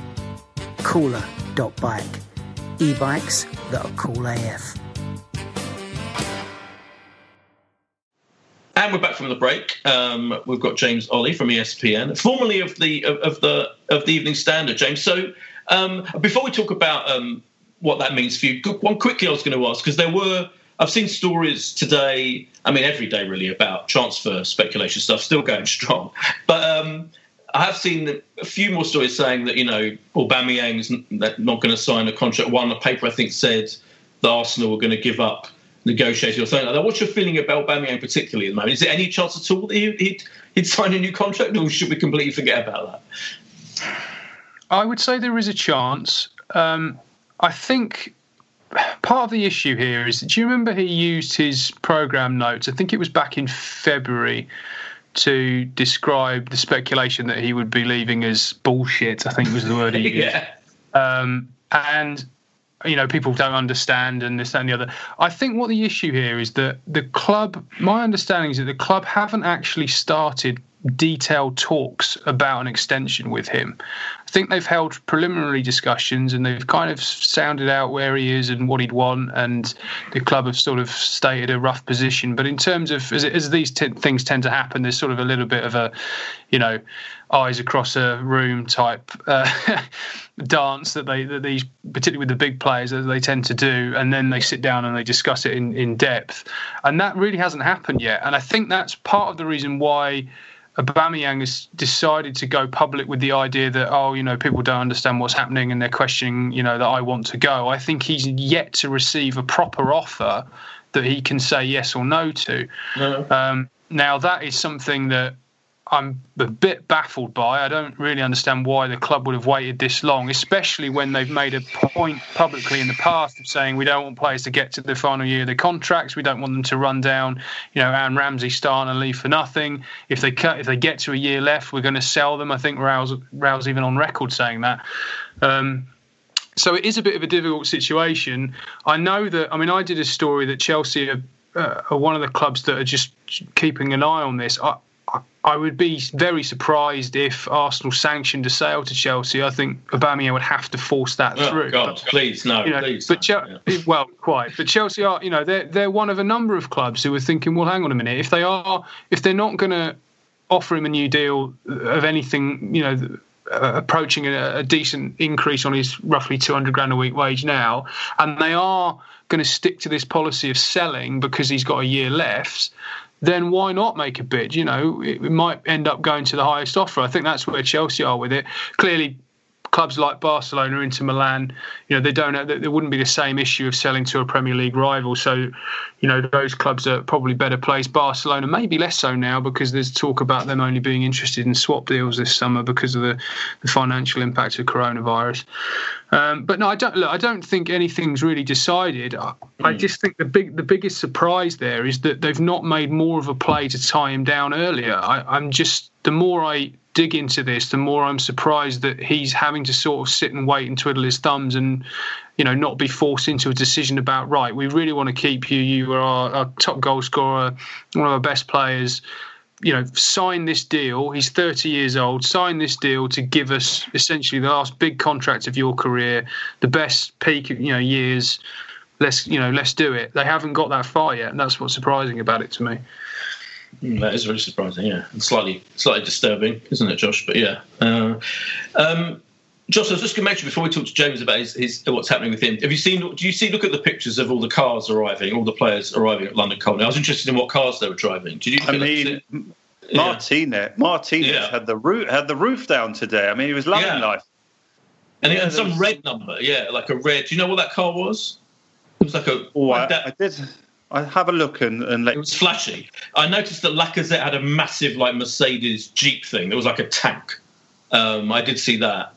Cooler.bike. E-bikes that are cool AF. And we're back from the break. Um, we've got James Olley from ESPN, formerly of the of, of the of the Evening Standard. James, so um, before we talk about um, what that means for you, one quickly I was going to ask because there were I've seen stories today. I mean, every day really about transfer speculation stuff, still going strong. But um, I have seen a few more stories saying that you know Aubameyang's not not going to sign a contract. One, the paper I think said that Arsenal were going to give up negotiating or something like that. What's your feeling about Aubameyang particularly at the moment? Is there any chance at all that he'd, he'd sign a new contract, or should we completely forget about that? I would say there is a chance. Um, I think part of the issue here is do you remember he used his program notes? I think it was back in February to describe the speculation that he would be leaving as bullshit. I think was the word he used. yeah. Um, and you know people don't understand and this and the other. I think what the issue here is that the club. My understanding is that the club haven't actually started detailed talks about an extension with him. I think they've held preliminary discussions and they've kind of sounded out where he is and what he'd want, and the club have sort of stated a rough position. But in terms of as, as these t- things tend to happen, there's sort of a little bit of a, you know, eyes across a room type uh, dance that they that these particularly with the big players that they tend to do and then they sit down and they discuss it in in depth and that really hasn't happened yet and i think that's part of the reason why Aubameyang has decided to go public with the idea that oh you know people don't understand what's happening and they're questioning you know that I want to go. I think he's yet to receive a proper offer that he can say yes or no to. No. Um, now that is something that I'm a bit baffled by. I don't really understand why the club would have waited this long, especially when they've made a point publicly in the past of saying we don't want players to get to the final year of their contracts. We don't want them to run down, you know, Aaron Ramsey start and leave for nothing. If they cut, if they get to a year left, we're going to sell them. I think Rouse, Raul's even on record saying that. Um, so it is a bit of a difficult situation. I know that. I mean, I did a story that Chelsea are, uh, are one of the clubs that are just keeping an eye on this. I, I would be very surprised if Arsenal sanctioned a sale to Chelsea. I think Aubameyang would have to force that oh, through. God, but, please, no, you know, please. But yeah. well, quite. But Chelsea are, you know, they're they're one of a number of clubs who are thinking, well, hang on a minute, if they are, if they're not going to offer him a new deal of anything, you know. Uh, approaching a, a decent increase on his roughly 200 grand a week wage now, and they are going to stick to this policy of selling because he's got a year left, then why not make a bid? You know, it, might end up going to the highest offer. I think that's where Chelsea are with it. Clearly, clubs like Barcelona, Inter Milan, you know, they don't. There wouldn't be the same issue of selling to a Premier League rival. So, you know, those clubs are probably better placed. Barcelona maybe less so now because there's talk about them only being interested in swap deals this summer because of the, the financial impact of coronavirus. Um, but no, I don't. Look, I don't think anything's really decided. I, mm. I, hmm. just think the big, the biggest surprise there is that they've not made more of a play to tie him down earlier. I, I'm just the more I dig into this, the more I'm surprised that he's having to sort of sit and wait and twiddle his thumbs and, you know, not be forced into a decision about right. We really want to keep you. You are our, our top goal scorer, one of our best players you know, sign this deal. He's 30 years old. Sign this deal to give us essentially the last big contract of your career, the best peak, you know, years. Let's, you know, let's do it. They haven't got that far yet, and that's what's surprising about it to me. Mm, that is really surprising, yeah, and slightly, slightly disturbing, isn't it, Josh? But yeah. Uh, um, Josh, I was just going to mention before we talk to James about his, his, what's happening with him. Have you seen? Do you see? Look at the pictures of all the cars arriving, all the players arriving at London Colney. I was interested in what cars they were driving. Did you? I mean, Martinez. Martinez yeah. had the roof had the roof down today. I mean, he was loving yeah. life. And yeah, some was... red number, yeah, like a red. Do you know what that car was? It was like a. Oh, I, I did. I have a look and, and let... it was flashy. I noticed that Lacazette had a massive like Mercedes Jeep thing. It was like a tank. Um, I did see that.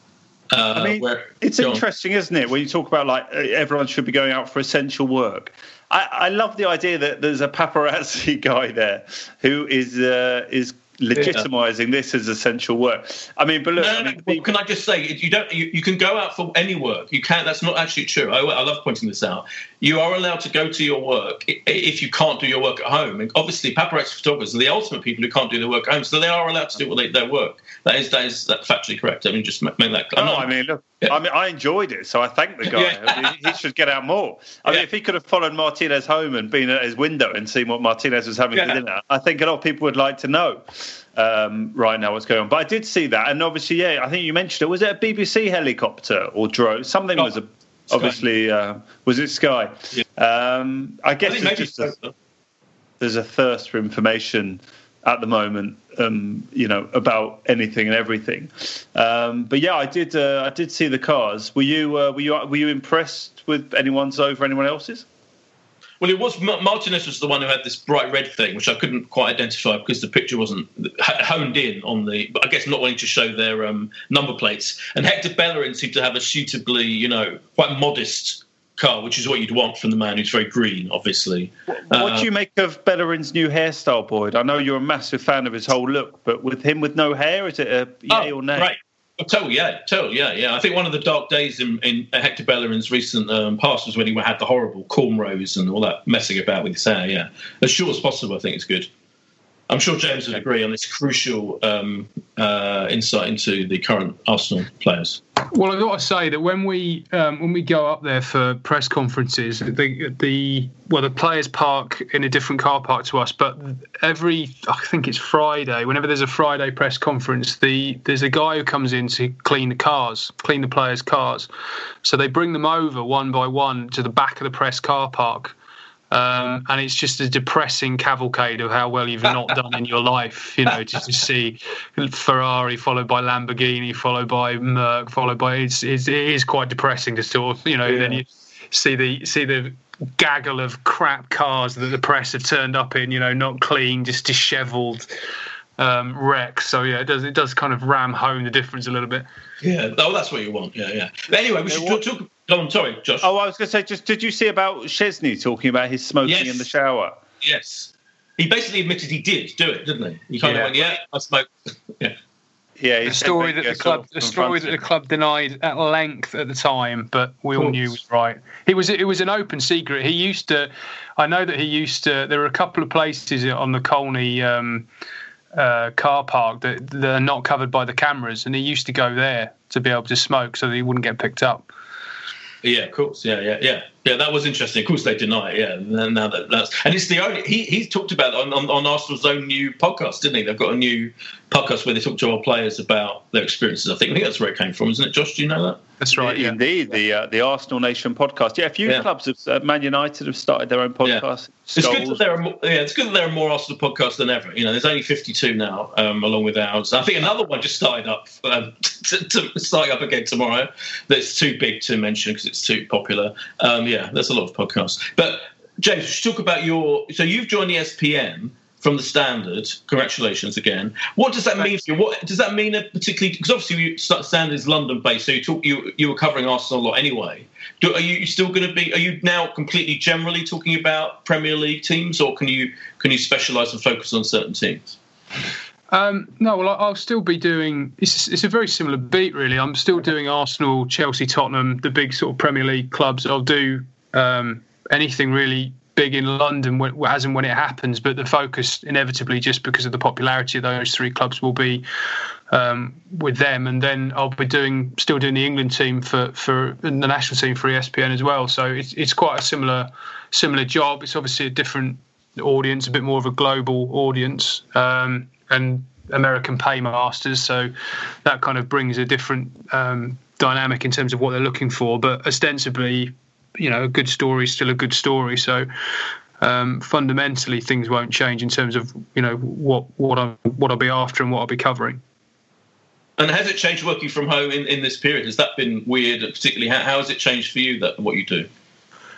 Uh, I mean, where, it's interesting, on. isn't it? When you talk about like everyone should be going out for essential work. I, I love the idea that there's a paparazzi guy there who is uh, is legitimising this as essential work. I mean, but look, No, I mean, no. Can I just say you don't? You, you can go out for any work. You can't. That's not actually true. I, I love pointing this out. You are allowed to go to your work if you can't do your work at home. And obviously, paparazzi photographers are the ultimate people who can't do their work at home, so they are allowed to do what they, their work. That is that is that factually correct. I mean, just make that clear. Oh, I mean, look, I mean, I enjoyed it, so I thank the guy. Yeah. I mean, he should get out more. I mean, if he could have followed Martinez home and been at his window and seen what Martinez was having Yeah. for dinner, I think a lot of people would like to know um, right now what's going on. But I did see that, and obviously, yeah, I think you mentioned it. Was it a BBC helicopter or drone? Something was a, Sky. obviously uh, was it Sky? Um, I I guess it's maybe just a, there's a thirst for information at the moment, um, you know, about anything and everything. Um, but yeah, I did. Uh, I did see the cars. Were you? Uh, were you? Were you impressed with anyone's over anyone else's? Well, it was Ma- Martinez was the one who had this bright red thing, which I couldn't quite identify because the picture wasn't honed in on the. But I guess not wanting to show their um, number plates. And Hector Bellerin seemed to have a suitably, you know, quite modest car, which is what you'd want from the man who's very green, obviously. What Uh, do you make of Bellerin's new hairstyle, Boyd? I know you're a massive fan of his whole look, but with him with no hair, is it a yay or nay? Oh, Right. Oh, yeah, totally, yeah, yeah. I think one of the dark days in, in Hector Bellerin's recent um, past was when he had the horrible cornrows and all that messing about with his hair. Yeah, as short as possible. I think it's good. I'm sure James would agree on this crucial um, uh, insight into the current Arsenal players. Well, I've got to say that when we um, when we go up there for press conferences, the the well the players park in a different car park to us, but every I think it's Friday. Whenever there's a Friday press conference, the there's a guy who comes in to clean the cars, clean the players' cars. So they bring them over one by one to the back of the press car park. Um, and it's just a depressing cavalcade of how well you've not done in your life. You know, just to see Ferrari followed by Lamborghini, followed by Merc, followed by it's, it's it is quite depressing to sort of you know. Then you see the see the gaggle of crap cars that the press have turned up in. You know, not clean, just dishevelled um, wrecks. So yeah, it does it does kind of ram home the difference a little bit. Yeah, oh, that's what you want. Yeah, yeah. But anyway, we should talk. talk go on, sorry, Josh. Oh, I was going to say, just did you see about Szczesny talking about his smoking Yes. in the shower? Yes, he basically admitted he did do it, didn't he? He kind Yeah. of went, "Yeah, I smoked." yeah. Yeah, he A said story that the club, of a story that the club denied at length at the time, but we all course. knew was right. He was, it was an open secret. He used to, I know that he used to. There were a couple of places on the Colney um, uh, car park that, that are not covered by the cameras, and he used to go there to be able to smoke so that he wouldn't get picked up. Yeah, of course. Yeah, yeah, yeah, yeah. That was interesting. Of course, they deny it. Yeah, and now that that's and it's the only he he talked about on, on on Arsenal's own new podcast, didn't he? They've got a new podcast where they talk to our players about their experiences. I think I think that's where it came from, isn't it, Josh? Do you know that? That's right. Yeah. Indeed, the uh, the Arsenal Nation podcast. Yeah, a few Yeah. clubs, have, uh, Man United, have started their own podcast. It's good that there are more, yeah, it's good that there are more Arsenal podcasts than ever. You know, there's only 52 now, um, along with ours. I think another one just started up, um, to, to, starting up again tomorrow. That's too big to mention because it's too popular. Um, yeah, there's a lot of podcasts. But James, talk about your. So you've joined the ESPN from the Standard. Congratulations again. What does that mean for you? What does that mean? Particularly because obviously you, Standard is London based, so you talk you you were covering Arsenal a lot anyway. Do, are you still going to be? Are you now completely generally talking about Premier League teams, or can you can you specialise and focus on certain teams? Um, no, well, I'll still be doing. It's, it's a very similar beat, really. I'm still doing Arsenal, Chelsea, Tottenham, the big sort of Premier League clubs. I'll do um, anything really big in London when, as and when it happens. But the focus, inevitably, just because of the popularity of those three clubs, will be um, with them. And then I'll be doing still doing the England team for for the national team for ESPN as well. So it's it's quite a similar similar job. It's obviously a different audience, a bit more of a global audience, um, and American paymasters. So that kind of brings a different um, dynamic in terms of what they're looking for. But ostensibly, you know, a good story is still a good story. So um, fundamentally, things won't change in terms of you know what what I what I'll be after and what I'll be covering. And has it changed working from home in, in this period? Has that been weird? Particularly, how, how has it changed for you that what you do?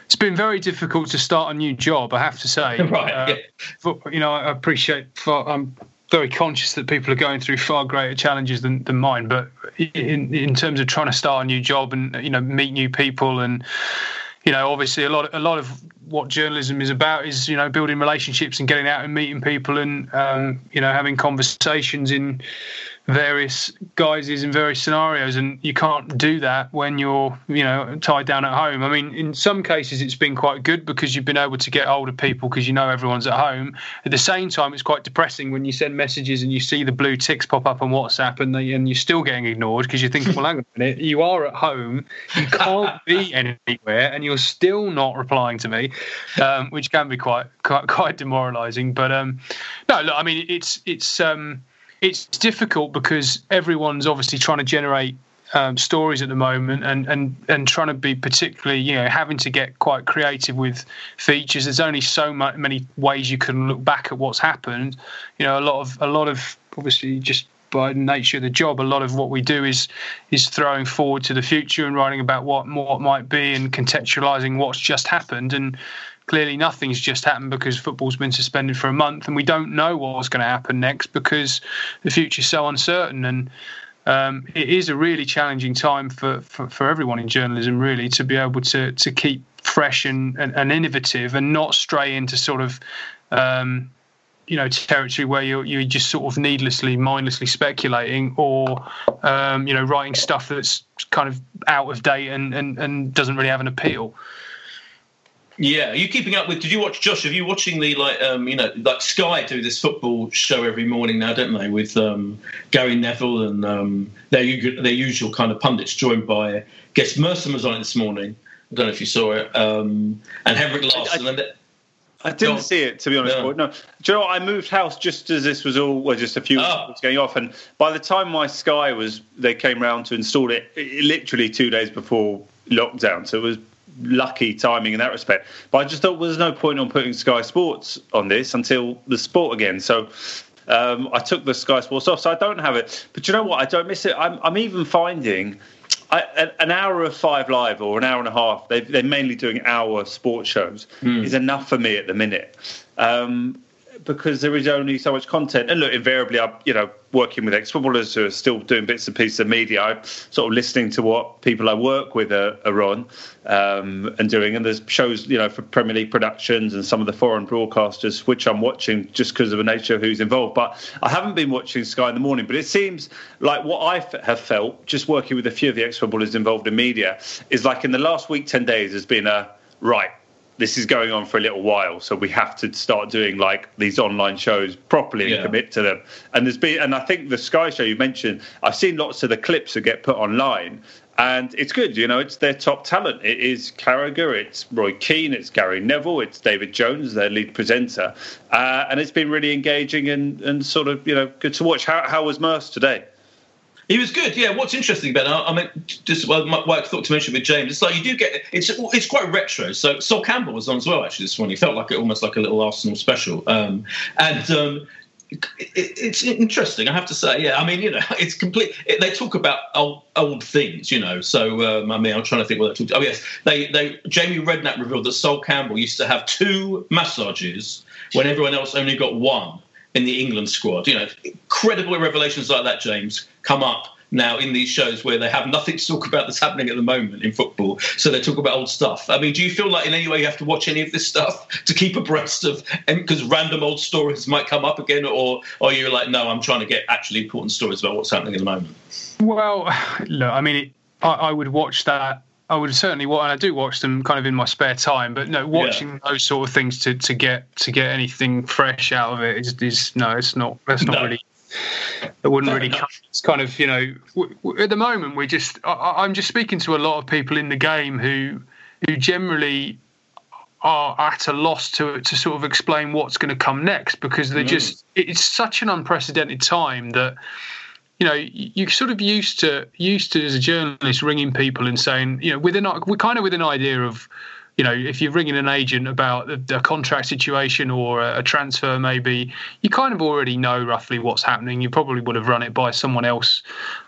It's been very difficult to start a new job, I have to say. Right, Uh, yeah. for- you know, I appreciate. Far, I'm very conscious that people are going through far greater challenges than, than mine. But in in terms of trying to start a new job and you know meet new people and you know obviously a lot a lot of what journalism is about is you know building relationships and getting out and meeting people and um, you know having conversations in various guises in various scenarios and you can't do that when you're you know tied down at home. I mean in some cases it's been quite good because you've been able to get older people because you know everyone's at home. At the same time it's quite depressing when you send messages and you see the blue ticks pop up on whatsapp and, they, and you're still getting ignored because you're thinking well hang on a minute you are at home. You can't be anywhere and you're still not replying to me um, which can be quite quite, quite demoralizing. But um, no look i mean it's it's um, it's difficult because everyone's obviously trying to generate um, stories at the moment and, and, and trying to be particularly, you know, having to get quite creative with features. There's only so much, many ways you can look back at what's happened. You know, a lot of a lot of obviously just by nature of the job, a lot of what we do is is throwing forward to the future and writing about what what might be and contextualizing what's just happened. And clearly nothing's just happened because football's been suspended for a month and we don't know what's going to happen next because the future's so uncertain. And um, it is a really challenging time for, for, for, everyone in journalism really to be able to to keep fresh and, and, and innovative and not stray into sort of um, you know territory where you're you're just sort of needlessly mindlessly speculating or um, you know writing stuff that's kind of out of date and, and, and doesn't really have an appeal yeah, are you keeping up with? Did you watch Josh? Are you watching the like um, you know like Sky do this football show every morning now, don't they? With um, Gary Neville and um, their their usual kind of pundits, joined by guest Merson was on it this morning. I don't know if you saw it, um, and Henrik Larsson. I, I, I didn't see it to be honest. No. no, do you know what? I moved house just as this was all, well, just a few oh. was going off, and by the time my Sky was, they came round to install it, it literally two days before lockdown. So it was lucky timing in that respect. But I just thought well, there's no point on putting Sky Sports on this until the sport again. So um, I took the Sky Sports off, so I don't have it. But you know what? I don't miss it. I'm, I'm even finding I, an hour of Five Live or an hour and a half. They, are mainly doing hour sports shows. Mm. Is enough for me at the minute. Um, because there is only so much content. And look, invariably, I'm you know working with ex-footballers who are still doing bits and pieces of media. I'm sort of listening to what people I work with are, are on um, and doing. And there's shows you know for Premier League productions and some of the foreign broadcasters which I'm watching just because of the nature of who's involved. But I haven't been watching Sky in the morning. But it seems like what I have felt just working with a few of the ex-footballers involved in media is like in the last week, ten days, has been a right this is going on for a little while, so we have to start doing like these online shows properly and yeah. commit to them. And there's been, and I think the Sky show you mentioned, I've seen lots of the clips that get put online, and it's good. You know, it's their top talent. It is Carragher, it's Roy Keane, it's Gary Neville, it's David Jones, their lead presenter, uh, and it's been really engaging and and sort of you know good to watch. How how was Merce today? He was good. Yeah. What's interesting about it, I mean, just well, what I thought to mention with James, it's like you do get it's it's quite retro. So Sol Campbell was on as well actually this morning. He felt like it almost like a little Arsenal special. Um, and um, it, it's interesting, I have to say. Yeah, I mean, you know, it's complete. It, they talk about old, old things, you know. So um, I mean, I'm trying to think what they talked. Oh yes, they they Jamie Redknapp revealed that Sol Campbell used to have two massages when everyone else only got one in the England squad. You know, incredible revelations like that, James, come up now in these shows where they have nothing to talk about that's happening at the moment in football. So they talk about old stuff. I mean, do you feel like in any way you have to watch any of this stuff to keep abreast of, because random old stories might come up again, or, or you're like, no, I'm trying to get actually important stories about what's happening at the moment? Well, look, I mean, I, I would watch that I would certainly watch, and I do watch them kind of in my spare time. But no, watching yeah. those sort of things to, to get to get anything fresh out of it is, is no, it's not. That's not no. really. It wouldn't really come. It's kind of you know, w- w- at the moment we're just. I, I'm just speaking to a lot of people in the game who who generally are at a loss to to sort of explain what's going to come next because they're mm. just. It's such an unprecedented time that you know, you sort of used to used to as a journalist ringing people and saying, you know, within we're kind of with an idea of, you know, if you're ringing an agent about a, contract situation or a, a, transfer, maybe you kind of already know roughly what's happening. You probably would have run it by someone else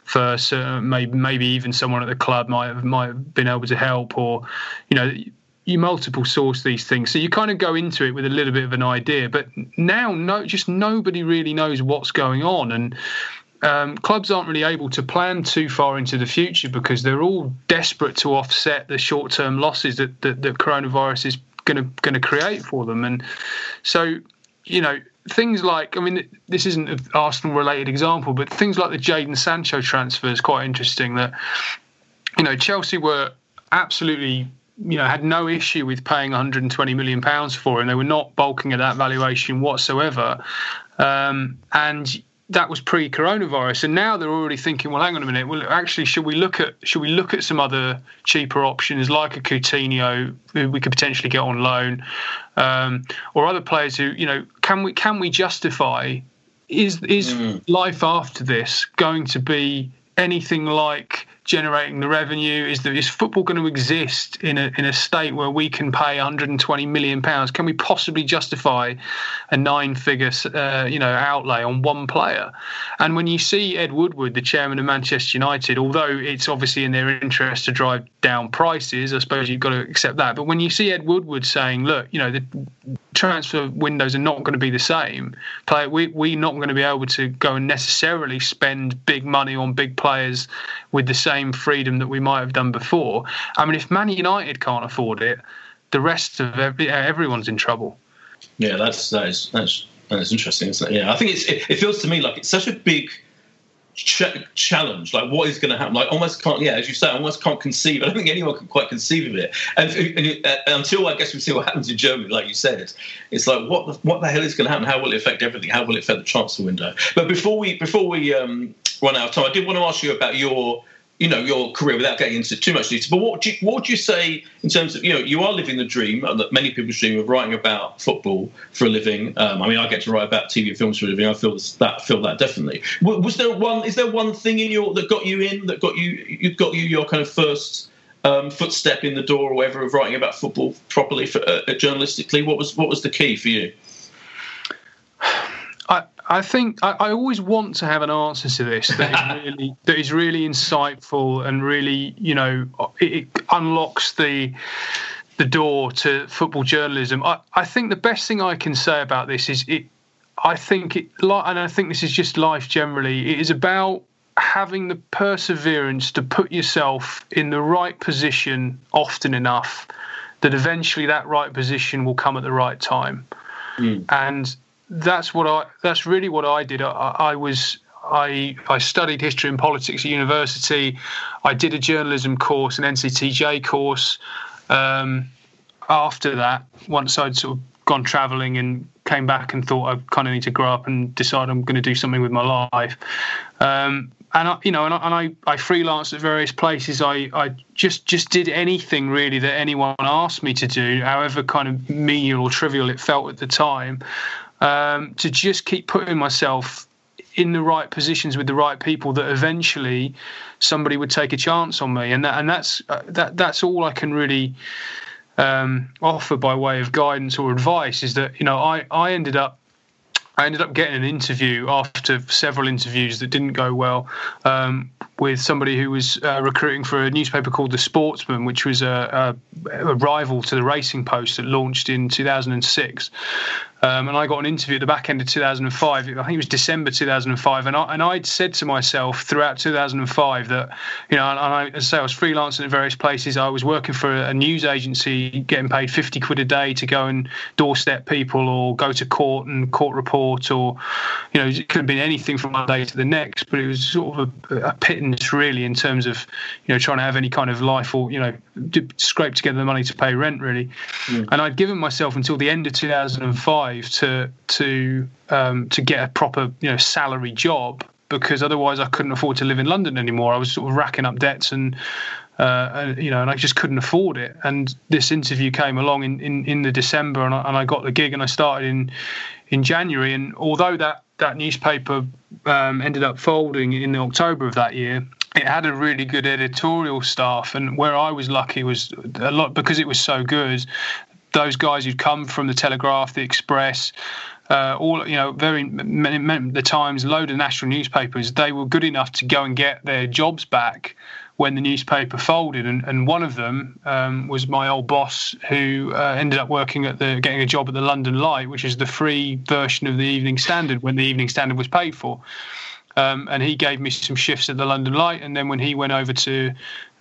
first, uh, maybe maybe even someone at the club might have might have been able to help, or you know, you multiple source these things so you kind of go into it with a little bit of an idea but now no just nobody really knows what's going on and um, clubs aren't really able to plan too far into the future because they're all desperate to offset the short-term losses that, that, that coronavirus is going to going to create for them. And so, you know, things like I mean, this isn't an Arsenal related example, but things like the Jadon Sancho transfer is quite interesting. That you know, Chelsea were absolutely you know had no issue with paying 120 million pounds for, him they were not bulking at that valuation whatsoever. Um, and that was pre-coronavirus, and now they're already thinking, well, hang on a minute. Well, actually, should we look at should we look at some other cheaper options like a Coutinho, who we could potentially get on loan, um, or other players who, you know, can we can we justify is is mm. life after this going to be anything like generating the revenue? Is there is football going to exist in a in a state where we can pay 120 million pounds? Can we possibly justify a nine figure uh, you know outlay on one player? And when you see Ed Woodward, the chairman of Manchester United, although it's obviously in their interest to drive down prices, I suppose you've got to accept that. But when you see Ed Woodward saying, look, you know the transfer windows are not going to be the same. We we're not going to be able to go and necessarily spend big money on big players with the same freedom that we might have done before. I mean, if Man United can't afford it, the rest of every, everyone's in trouble. Yeah, that's that is that's that's interesting, isn't it? Yeah, I think it's it, it feels to me like it's such a big ch- challenge. Like, what is going to happen? Like, almost can't. Yeah, as you say, almost can't conceive. I don't think anyone can quite conceive of it. And, and uh, until I guess we see what happens in Germany, like you said, it's like what the, what the hell is going to happen? How will it affect everything? How will it affect the transfer window? But before we before we um, run out of time, I did want to ask you about your you know your career without getting into too much detail. But what would you, what would you say in terms of you know you are living the dream that many people dream of writing about football for a living. Um, I mean, I get to write about TV and films for a living. I feel that feel that definitely. Was there one? Is there one thing in your that got you in that got you you got you your kind of first um, footstep in the door or whatever of writing about football properly for, uh, journalistically? What was what was the key for you? I think I, I, always want to have an answer to this that is really that is really insightful and really you know it, it unlocks the the door to football journalism. I, I think the best thing I can say about this is it. I think it, and I think this is just life generally. It is about having the perseverance to put yourself in the right position often enough that eventually that right position will come at the right time. Mm. And that's what I. That's really what I did. I, I was. I I studied history and politics at university. I did a journalism course, an NCTJ course. Um, after that, once I'd sort of gone travelling and came back and thought I kind of need to grow up and decide I'm going to do something with my life. Um, and I, you know, and I, and I, I freelanced at various places. I, I just just did anything really that anyone asked me to do, however kind of menial or trivial it felt at the time um, to just keep putting myself in the right positions with the right people that eventually somebody would take a chance on me and that and that's uh, that that's all I can really um, offer by way of guidance or advice is that you know I I ended up I ended up getting an interview after several interviews that didn't go well um, with somebody who was uh, recruiting for a newspaper called The Sportsman, which was a, a, a, rival to the Racing Post that launched in 2006. Um, and I got an interview at the back end of 2005. I think it was December 2005, and I and I'd said to myself throughout 2005 that you know, and I, as I say, I was freelancing at various places. I was working for a news agency, getting paid 50 quid a day to go and doorstep people or go to court and court report, or you know, it could have been anything from one day to the next. But it was sort of a, a pittance really in terms of you know trying to have any kind of life or you know scrape together the money to pay rent really. Mm. And I'd given myself until the end of 2005 to to um, to get a proper you know salary job because otherwise I couldn't afford to live in London anymore. I was sort of racking up debts and. Uh, and, you know, and I just couldn't afford it. And this interview came along in, in, in the December, and I, and I got the gig, and I started in in January. And although that that newspaper um, ended up folding in October of that year, it had a really good editorial staff. And where I was lucky was a lot because it was so good those guys who'd come from the Telegraph, the Express, uh, all you know, very many, many, the Times, load of national newspapers. They were good enough to go and get their jobs back when the newspaper folded, and, and one of them um, was my old boss, who uh, ended up working at the getting a job at the London Lite, which is the free version of the Evening Standard when the Evening Standard was paid for. Um, and he gave me some shifts at the London Lite. And then when he went over to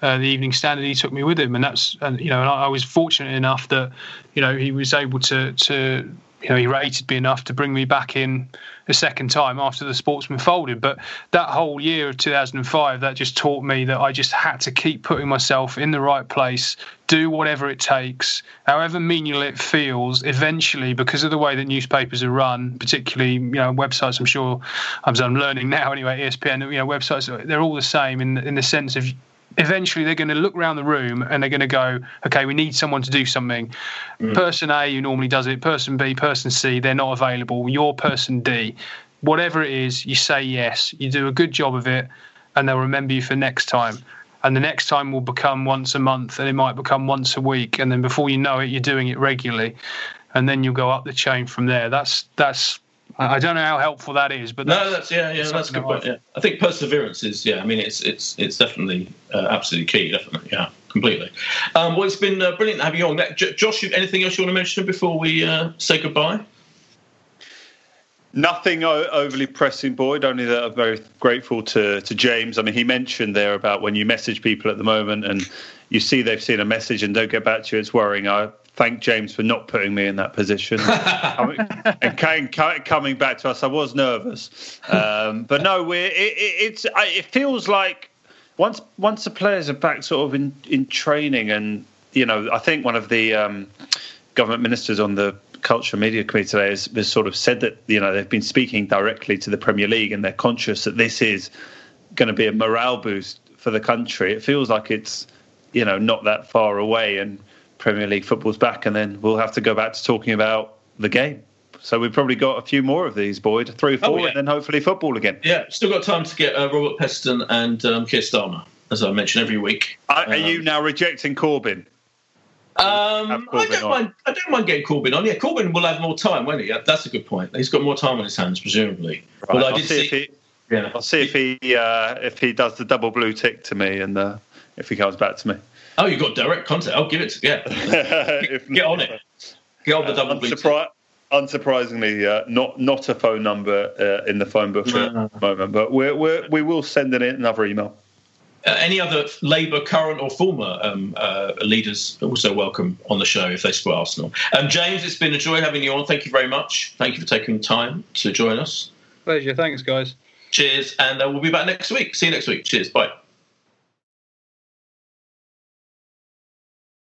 uh, the Evening Standard, he took me with him, and that's and you know, and I, I was fortunate enough that you know he was able to to you know he rated me enough to bring me back in a second time after the Sportsman folded. But that whole year of 2005, that just taught me that I just had to keep putting myself in the right place, do whatever it takes, however menial it feels. Eventually, because of the way that newspapers are run, particularly you know websites, I'm sure I'm, learning now anyway. ESPN, you know, websites they're all the same in in the sense of eventually they're going to look around the room and they're going to go, okay, we need someone to do something. Mm. Person A, who normally does it, person B, person C, they're not available. You're person D. Whatever it is, you say yes. You do a good job of it, and they'll remember you for next time. And the next time will become once a month, and it might become once a week, and then before you know it, you're doing it regularly, and then you'll go up the chain from there. That's that's I don't know how helpful that is, but that's, no, that's yeah, yeah, that's a good point. Yeah, I think perseverance is yeah. I mean, it's it's it's definitely uh, absolutely key. Definitely, yeah, completely. Um, well, it's been uh, brilliant having you on. J- Josh, anything else you want to mention before we uh, say goodbye? Nothing overly pressing, Boyd. Only that I'm very grateful to to James. I mean, he mentioned there about when you message people at the moment and you see they've seen a message and don't get back to you, it's worrying. I thank James for not putting me in that position and came, coming back to us. I was nervous, um, but no, we're, it, it's it feels like once once the players are back, sort of in, in training, and you know, I think one of the um, government ministers on the culture media committee today has, has sort of said that you know they've been speaking directly to the Premier League, and they're conscious that this is going to be a morale boost for the country. It feels like it's you know not that far away, and Premier League football's back, and then we'll have to go back to talking about the game. So we've probably got a few more of these, Boyd, three or four, oh, yeah. and then hopefully football again. Yeah, still got time to get uh, Robert Peston and um, Keir Starmer, as I mention every week. Are, um, you now rejecting Corbyn? Um, I don't mind. I don't mind getting Corbyn on. Yeah, Corbyn will have more time, won't he? That's a good point. He's got more time on his hands, presumably. Right, well, I did see. see he, yeah. I'll see if he uh, if he does the double blue tick to me, and uh, if he comes back to me. Oh, you've got direct contact. I'll give it to yeah. get, get on it. Get on the double Unsurpri- Unsurprisingly, uh, not not a phone number uh, in the phone book no. at the moment, but we're, we're, we will send in another email. Uh, any other Labour current or former um, uh, leaders also welcome on the show if they support Arsenal. Um, James, it's been a joy having you on. Thank you very much. Thank you for taking the time to join us. Pleasure. Thanks, guys. Cheers, and uh, we'll be back next week. See you next week. Cheers. Bye.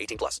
18 plus.